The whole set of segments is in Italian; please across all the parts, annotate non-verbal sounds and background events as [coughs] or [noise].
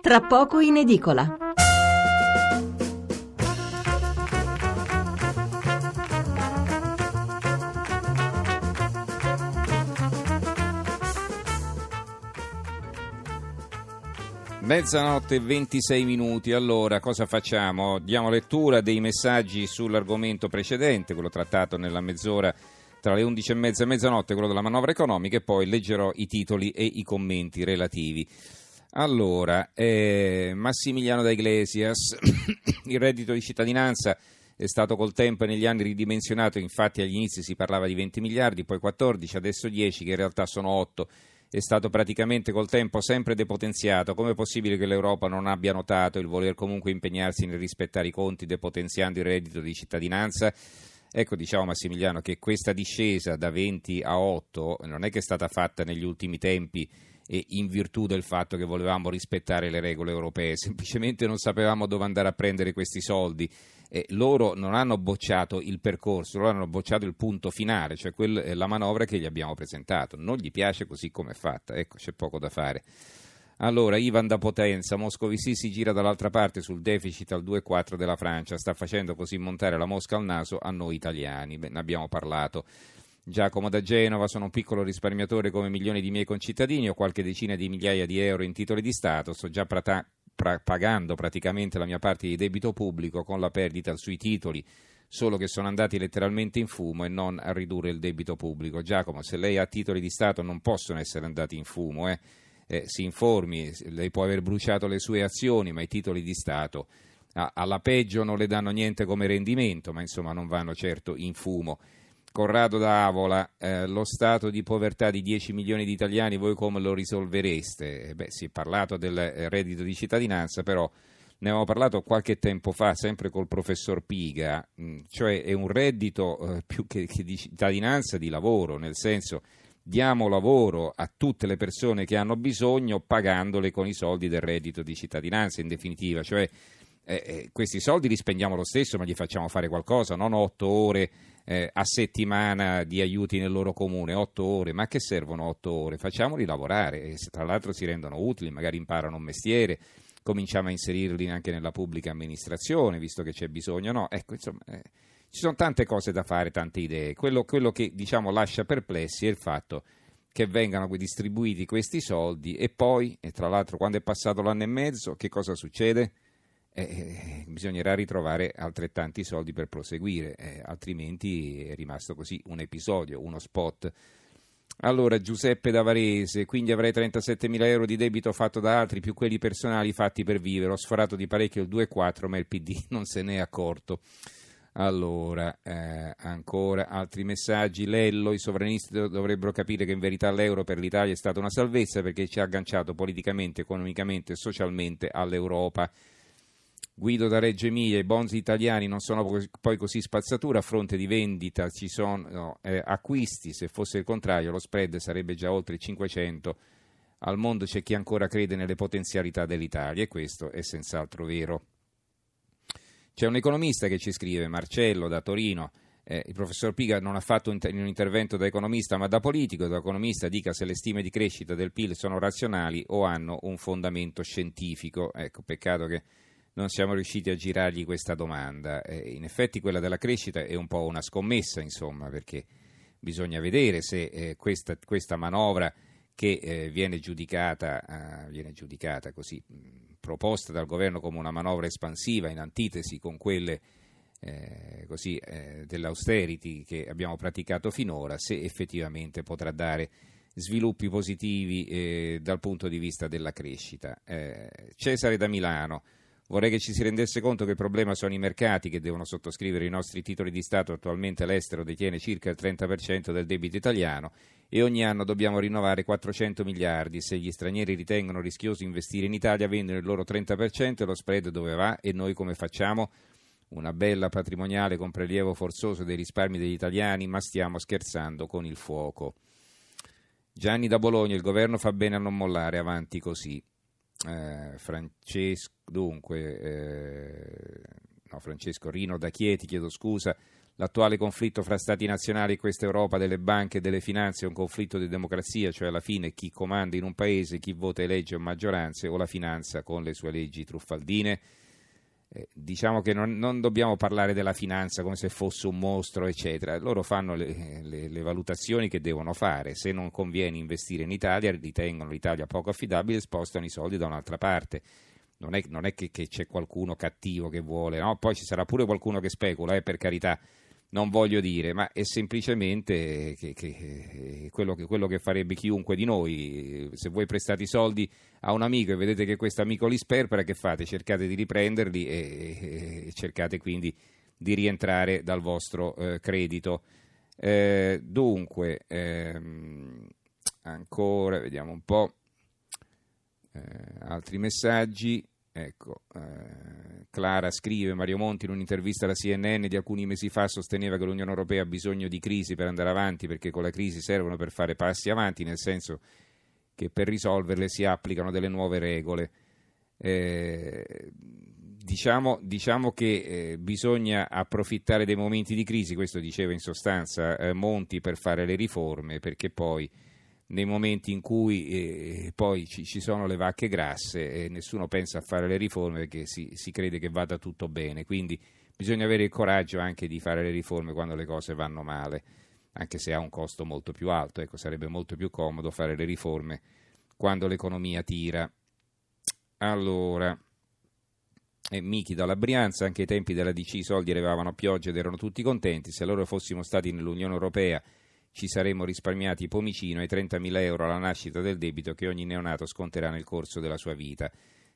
tra poco in edicola. Mezzanotte e 26 minuti, allora cosa facciamo? Diamo lettura dei messaggi sull'argomento precedente, quello trattato nella mezz'ora tra le 11 e mezza e mezzanotte, quello della manovra economica, e poi leggerò i titoli e i commenti relativi. Allora, eh, Massimiliano da Iglesias, [coughs] il reddito di cittadinanza è stato col tempo e negli anni ridimensionato, infatti agli inizi si parlava di 20 miliardi, poi 14, adesso 10, che in realtà sono 8 è stato praticamente col tempo sempre depotenziato. Come è possibile che l'Europa non abbia notato il voler comunque impegnarsi nel rispettare i conti depotenziando il reddito di cittadinanza? Ecco, diciamo Massimiliano che questa discesa da 20 a 8 non è che è stata fatta negli ultimi tempi e in virtù del fatto che volevamo rispettare le regole europee, [laughs] semplicemente non sapevamo dove andare a prendere questi soldi. E loro non hanno bocciato il percorso, loro hanno bocciato il punto finale, cioè quel, la manovra che gli abbiamo presentato. Non gli piace così come è fatta, ecco, c'è poco da fare. Allora, Ivan da Potenza, Moscovici si gira dall'altra parte sul deficit al 2,4 della Francia, sta facendo così montare la mosca al naso a noi italiani, ne abbiamo parlato. Giacomo da Genova, sono un piccolo risparmiatore come milioni di miei concittadini, ho qualche decina di migliaia di euro in titoli di Stato, sto già prata- pra- pagando praticamente la mia parte di debito pubblico con la perdita sui titoli, solo che sono andati letteralmente in fumo e non a ridurre il debito pubblico. Giacomo, se lei ha titoli di Stato non possono essere andati in fumo, eh. Eh, si informi, lei può aver bruciato le sue azioni, ma i titoli di Stato alla peggio non le danno niente come rendimento, ma insomma non vanno certo in fumo. Corrado da Avola, eh, lo stato di povertà di 10 milioni di italiani, voi come lo risolvereste? Eh beh, si è parlato del eh, reddito di cittadinanza, però ne avevamo parlato qualche tempo fa, sempre col professor Piga, mh, mm, cioè è un reddito eh, più che, che, di cittadinanza di lavoro, nel senso diamo lavoro a tutte le persone che hanno bisogno pagandole con i soldi del reddito di cittadinanza, in definitiva, cioè eh, eh, questi soldi li spendiamo lo stesso, ma gli facciamo fare qualcosa, non otto ore eh, a settimana di aiuti nel loro comune, otto ore, ma che servono otto ore? Facciamoli lavorare, e tra l'altro si rendono utili, magari imparano un mestiere, cominciamo a inserirli anche nella pubblica amministrazione, visto che c'è bisogno, no? Ecco, insomma, eh, ci sono tante cose da fare, tante idee. Quello, quello che diciamo lascia perplessi è il fatto che vengano distribuiti questi soldi e poi, e tra l'altro quando è passato l'anno e mezzo, che cosa succede? Eh, eh, bisognerà ritrovare altrettanti soldi per proseguire, eh, altrimenti è rimasto così un episodio, uno spot. Allora, Giuseppe Davarese, quindi avrei 37.000 euro di debito fatto da altri, più quelli personali fatti per vivere. Ho sforato di parecchio il 2,4, ma il PD [laughs] non se n'è accorto. Allora, eh, ancora altri messaggi. Lello, i sovranisti dovrebbero capire che in verità l'euro per l'Italia è stata una salvezza perché ci ha agganciato politicamente, economicamente e socialmente all'Europa. Guido da Reggio Emilia, i bonzi italiani non sono poi così spazzatura, a fronte di vendita ci sono eh, acquisti, se fosse il contrario lo spread sarebbe già oltre 500. Al mondo c'è chi ancora crede nelle potenzialità dell'Italia e questo è senz'altro vero. C'è un economista che ci scrive, Marcello da Torino, eh, il professor Piga non ha fatto un, intervento da economista ma da politico, da economista dica se le stime di crescita del PIL sono razionali o hanno un fondamento scientifico. Ecco, peccato che non siamo riusciti a girargli questa domanda. Eh, in effetti quella della crescita è un po' una scommessa, insomma, perché bisogna vedere se eh, questa, questa, manovra che eh, viene giudicata, eh, viene giudicata così, mh, proposta dal governo come una manovra espansiva in antitesi con quelle eh, così, eh, dell'austerity che abbiamo praticato finora, se effettivamente potrà dare sviluppi positivi dal punto di vista della crescita. Cesare da Milano. Vorrei che ci si rendesse conto che il problema sono i mercati che devono sottoscrivere i nostri titoli di Stato. Attualmente l'estero detiene circa il 30% del debito italiano e ogni anno dobbiamo rinnovare 400 miliardi. Se gli stranieri ritengono rischioso investire in Italia, vendono il loro 30% e lo spread dove va e noi come facciamo? Una bella patrimoniale con prelievo forzoso dei risparmi degli italiani, ma stiamo scherzando con il fuoco. Gianni da Bologna, il governo fa bene a non mollare, avanti così eh, Francesco, dunque, eh, no, Francesco Rino da Chieti, chiedo scusa, L'attuale conflitto fra stati nazionali e questa Europa delle banche e delle finanze è un conflitto di democrazia, cioè alla fine chi comanda in un paese, chi vota e legge o maggioranze o la finanza con le sue leggi truffaldine. Eh, diciamo che non, non, dobbiamo parlare della finanza come se fosse un mostro, eccetera. Loro fanno le, le, le, valutazioni che devono fare. Se non conviene investire in Italia, ritengono l'Italia poco affidabile, spostano i soldi da un'altra parte. Non è, non è che, che, c'è qualcuno cattivo che vuole, no? Poi ci sarà pure qualcuno che specula, eh, per carità non voglio dire, ma è semplicemente che, che, eh, quello, che, quello, che, farebbe chiunque di noi. Se voi prestate i soldi a un amico e vedete che questo amico li sperpera, che fate? Cercate di riprenderli e, e cercate quindi di rientrare dal vostro eh, credito. Eh, dunque, ehm, ancora, vediamo un po', eh, altri messaggi. Ecco, eh, Clara scrive, Mario Monti in un'intervista alla CNN di alcuni mesi fa sosteneva che l'Unione Europea ha bisogno di crisi per andare avanti perché con la crisi servono per fare passi avanti, nel senso che per risolverle si applicano delle nuove regole. Eh, diciamo, diciamo, che eh, bisogna approfittare dei momenti di crisi, questo diceva in sostanza eh, Monti, per fare le riforme, perché poi nei momenti in cui eh, poi ci, ci, sono le vacche grasse e nessuno pensa a fare le riforme perché si, si, crede che vada tutto bene. Quindi bisogna avere il coraggio anche di fare le riforme quando le cose vanno male, anche se ha un costo molto più alto. Ecco, sarebbe molto più comodo fare le riforme quando l'economia tira. Allora, eh, Michi dalla Brianza, anche ai tempi della DC i soldi arrivavano a pioggia ed erano tutti contenti. Se allora fossimo stati nell'Unione Europea ci saremmo risparmiati pomicino ai 30.000 euro alla nascita del debito che ogni neonato sconterà nel corso della sua vita.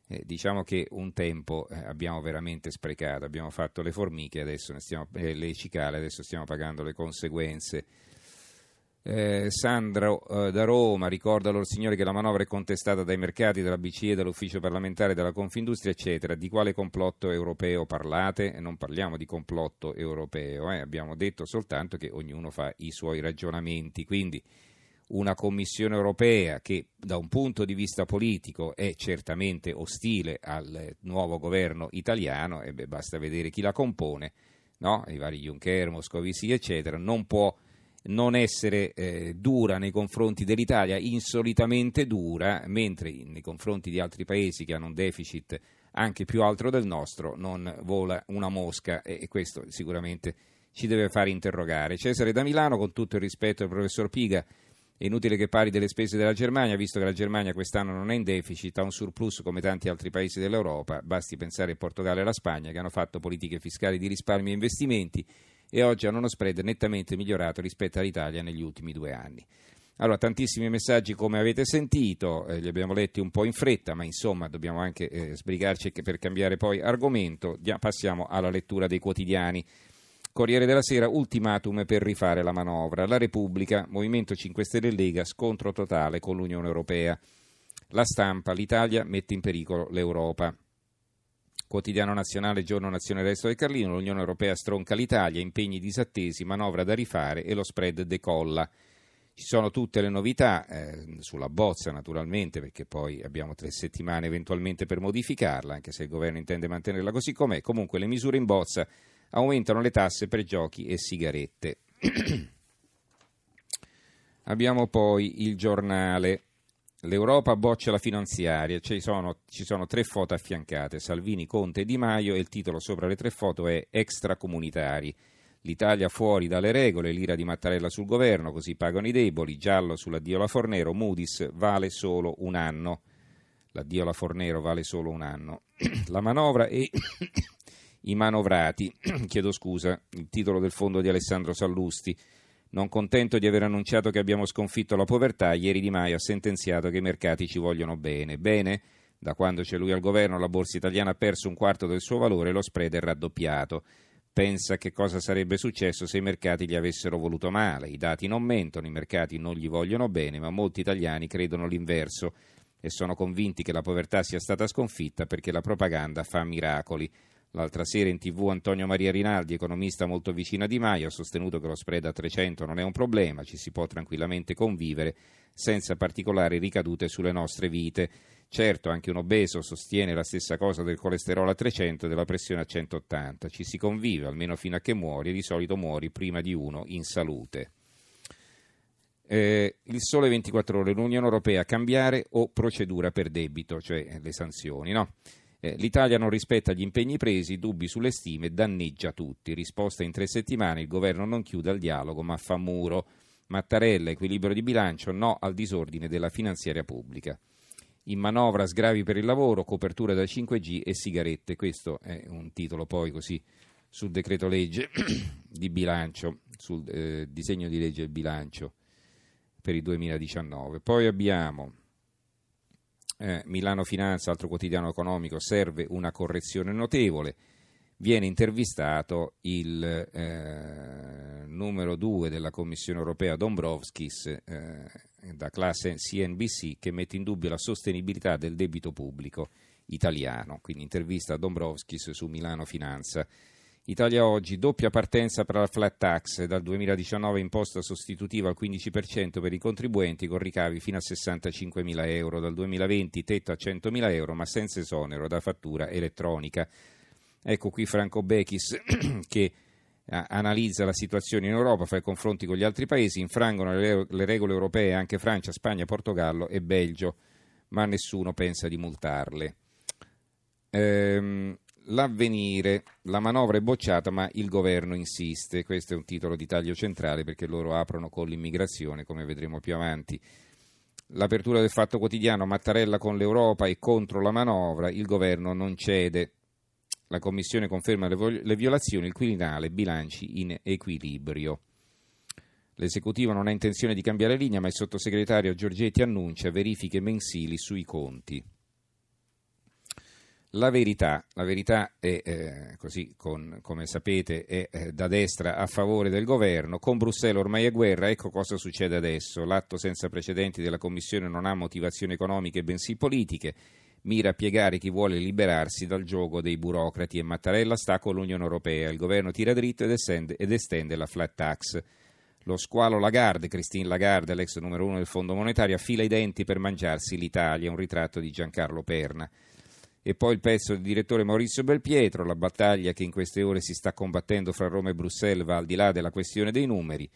Eh, diciamo che un tempo eh, abbiamo veramente sprecato, abbiamo fatto le formiche, adesso stiamo, eh, le cicale, adesso stiamo pagando le conseguenze. Eh, Sandro eh, da Roma ricorda loro signori che la manovra è contestata dai mercati, dalla BCE, dall'ufficio parlamentare, dalla Confindustria, eccetera. Di quale complotto europeo parlate? Non parliamo di complotto europeo, eh. abbiamo detto soltanto che ognuno fa i suoi ragionamenti. Quindi una Commissione europea che da un punto di vista politico è certamente ostile al nuovo governo italiano, e beh, basta vedere chi la compone, no? i vari Juncker, Moscovici, eccetera, non può non essere eh, dura nei confronti dell'Italia, insolitamente dura, mentre nei confronti di altri paesi che hanno un deficit anche più alto del nostro non vola una mosca. E, questo sicuramente ci deve fare interrogare. Cesare da Milano, con tutto il rispetto al professor Piga, è inutile che parli delle spese della Germania, visto che la Germania quest'anno non è in deficit, ha un surplus come tanti altri paesi dell'Europa, basti pensare a Portogallo e alla Spagna che hanno fatto politiche fiscali di risparmio e investimenti e oggi hanno uno spread nettamente migliorato rispetto all'Italia negli ultimi due anni. Allora, tantissimi messaggi come avete sentito, eh, li abbiamo letti un po' in fretta, ma insomma dobbiamo anche eh, sbrigarci per cambiare poi argomento. Passiamo alla lettura dei quotidiani. Corriere della Sera, ultimatum per rifare la manovra. La Repubblica, Movimento 5 Stelle e Lega, scontro totale con l'Unione Europea. La stampa, l'Italia mette in pericolo l'Europa. Quotidiano nazionale, giorno nazione resto del Carlino, l'Unione Europea stronca l'Italia, impegni disattesi, manovra da rifare e lo spread decolla. Ci sono tutte le novità, eh, sulla bozza naturalmente, perché poi abbiamo tre settimane eventualmente per modificarla, anche se il governo intende mantenerla così com'è. Comunque le misure in bozza aumentano le tasse per giochi e sigarette. [clears throat] abbiamo poi il giornale. L'Europa boccia la finanziaria, ci sono, ci sono, tre foto affiancate, Salvini, Conte e Di Maio e il titolo sopra le tre foto è Extracomunitari. L'Italia fuori dalle regole, l'ira di Mattarella sul governo, così pagano i deboli, giallo sull'addio alla Fornero, Moody's vale solo un anno. L'addio alla Fornero vale solo un anno. [clears throat] La manovra e [clears throat] i manovrati, [clears throat] chiedo scusa, il titolo del fondo di Alessandro Sallusti. Non contento di aver annunciato che abbiamo sconfitto la povertà, ieri Di Maio ha sentenziato che i mercati ci vogliono bene. Bene? Da quando c'è lui al governo la borsa italiana ha perso un quarto del suo valore e lo spread è raddoppiato. Pensa che cosa sarebbe successo se i mercati gli avessero voluto male. I dati non mentono, i mercati non gli vogliono bene, ma molti italiani credono l'inverso e sono convinti che la povertà sia stata sconfitta perché la propaganda fa miracoli. L'altra sera in tv Antonio Maria Rinaldi, economista molto vicino a Di Maio, ha sostenuto che lo spread a 300 non è un problema, ci si può tranquillamente convivere senza particolari ricadute sulle nostre vite. Certo, anche un obeso sostiene la stessa cosa del colesterolo a 300 e della pressione a 180. Ci si convive, almeno fino a che muori, e di solito muori prima di uno in salute. Eh, il sole 24 ore, l'Unione Europea cambiare o procedura per debito, cioè le sanzioni, no? Eh, L'Italia non rispetta gli impegni presi, dubbi sulle stime, danneggia tutti. Risposta in tre settimane, il governo non chiude al dialogo ma fa muro. Mattarella, equilibrio di bilancio, no al disordine della finanziaria pubblica. In manovra sgravi per il lavoro, copertura da 5G e sigarette. Questo è un titolo poi così sul decreto legge [coughs] di bilancio, sul eh, disegno di legge bilancio per il 2019. Poi abbiamo eh, Milano Finanza, altro quotidiano economico, serve una correzione notevole. Viene intervistato il eh, numero 2 della Commissione europea Dombrovskis eh, da classe CNBC che mette in dubbio la sostenibilità del debito pubblico italiano. Quindi intervista a Dombrovskis su Milano Finanza. Italia oggi, doppia partenza per la flat tax, dal 2019 imposta sostitutiva al 15% per i contribuenti con ricavi fino a 65 mila euro, dal 2020 tetto a 100 mila euro ma senza esonero da fattura elettronica. Ecco qui Franco Bechis [clears throat] che analizza la situazione in Europa, fa i confronti con gli altri paesi, infrangono le regole europee anche Francia, Spagna, Portogallo e Belgio, ma nessuno pensa di multarle. Ehm, L'avvenire, la manovra è bocciata ma il governo insiste, questo è un titolo di taglio centrale perché loro aprono con l'immigrazione come vedremo più avanti. L'apertura del fatto quotidiano, Mattarella con l'Europa e contro la manovra, il governo non cede. La Commissione conferma le, violazioni, il Quirinale, bilanci in equilibrio. L'esecutivo non ha intenzione di cambiare linea ma il sottosegretario Giorgetti annuncia verifiche mensili sui conti. La verità, la verità è, eh, così con, come sapete, è eh, da destra a favore del governo. Con Bruxelles ormai è guerra, ecco cosa succede adesso. L'atto senza precedenti della Commissione non ha motivazioni economiche bensì politiche. Mira a piegare chi vuole liberarsi dal gioco dei burocrati e Mattarella sta con l'Unione Europea. Il governo tira dritto ed estende, ed estende la flat tax. Lo squalo Lagarde, Christine Lagarde, l'ex numero uno del Fondo Monetario, affila i denti per mangiarsi l'Italia, un ritratto di Giancarlo Perna e poi il pezzo del direttore Maurizio Belpietro, la battaglia che in queste ore si sta combattendo fra Roma e Bruxelles va al di là della questione dei numeri.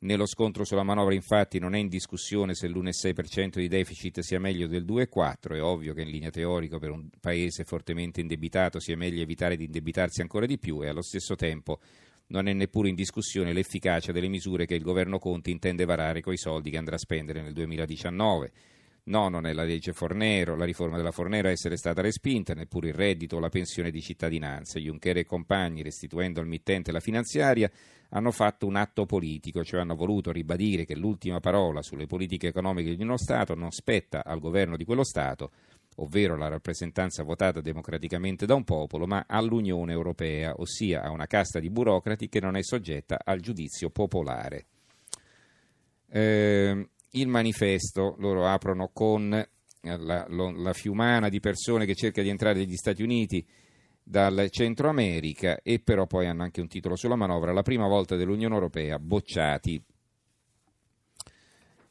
Nello scontro sulla manovra infatti non è in discussione se l'1,6% di deficit sia meglio del 2,4%, è ovvio che in linea teorica per un paese fortemente indebitato sia meglio evitare di indebitarsi ancora di più e allo stesso tempo non è neppure in discussione l'efficacia delle misure che il governo Conti intende varare coi soldi che andrà a spendere nel 2019. No, non è la legge Fornero, la riforma della Fornero a essere stata respinta, neppure il reddito o la pensione di cittadinanza. Juncker e compagni, restituendo al mittente la finanziaria, hanno fatto un atto politico, cioè hanno voluto ribadire che l'ultima parola sulle politiche economiche di uno Stato non spetta al governo di quello Stato, ovvero la rappresentanza votata democraticamente da un popolo, ma all'Unione Europea, ossia a una casta di burocrati che non è soggetta al giudizio popolare. Eh, il manifesto loro aprono con eh, la, la, fiumana di persone che cerca di entrare negli Stati Uniti dal Centro America e però poi hanno anche un titolo sulla manovra, la prima volta dell'Unione Europea, bocciati.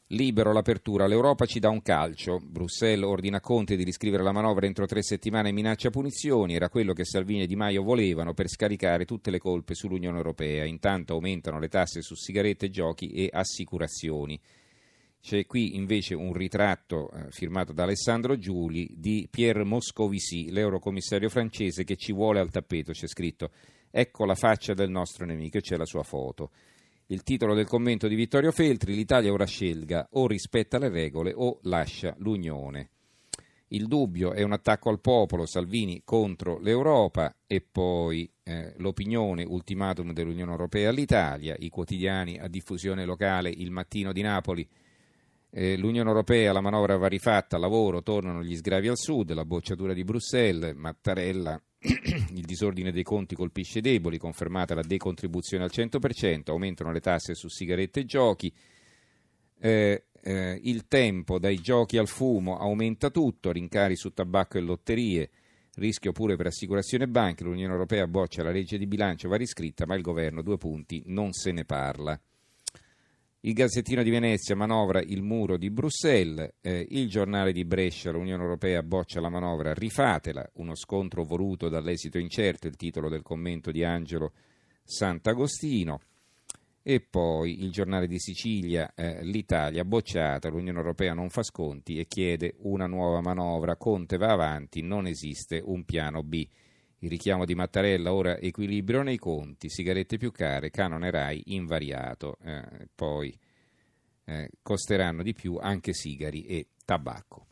Libero l'apertura, l'Europa ci dà un calcio, Bruxelles ordina a Conte di riscrivere la manovra entro tre settimane e minaccia punizioni, era quello che Salvini e Di Maio volevano per scaricare tutte le colpe sull'Unione Europea, intanto aumentano le tasse su sigarette, giochi e assicurazioni. C'è qui invece un ritratto eh, firmato da Alessandro Giuli di Pierre Moscovici, l'eurocommissario francese che ci vuole al tappeto, c'è scritto ecco la faccia del nostro nemico e c'è la sua foto. Il titolo del commento di Vittorio Feltri, l'Italia ora scelga o rispetta le regole o lascia l'Unione. Il dubbio è un attacco al popolo, Salvini contro l'Europa e poi eh, l'opinione ultimatum dell'Unione Europea all'Italia, i quotidiani a diffusione locale, il mattino di Napoli eh, L'Unione Europea, la manovra va rifatta, lavoro, tornano gli sgravi al sud, la bocciatura di Bruxelles, Mattarella, [clears throat] il disordine dei conti colpisce i deboli, confermata la decontribuzione al 100%, aumentano le tasse su sigarette e giochi, eh, eh, il tempo dai giochi al fumo aumenta tutto, rincari su tabacco e lotterie, rischio pure per assicurazione e banche, l'Unione Europea boccia la legge di bilancio, va riscritta, ma il governo, due punti, non se ne parla. Il Gazzettino di Venezia manovra il muro di Bruxelles, eh, il giornale di Brescia, l'Unione Europea boccia la manovra, rifatela, uno scontro voluto dall'esito incerto, il titolo del commento di Angelo Sant'Agostino. E poi il giornale di Sicilia, eh, l'Italia bocciata, l'Unione Europea non fa sconti e chiede una nuova manovra, Conte va avanti, non esiste un piano B. Il richiamo di Mattarella, ora equilibrio nei conti, sigarette più care, canone RAI invariato, eh, poi eh, costeranno di più anche sigari e tabacco.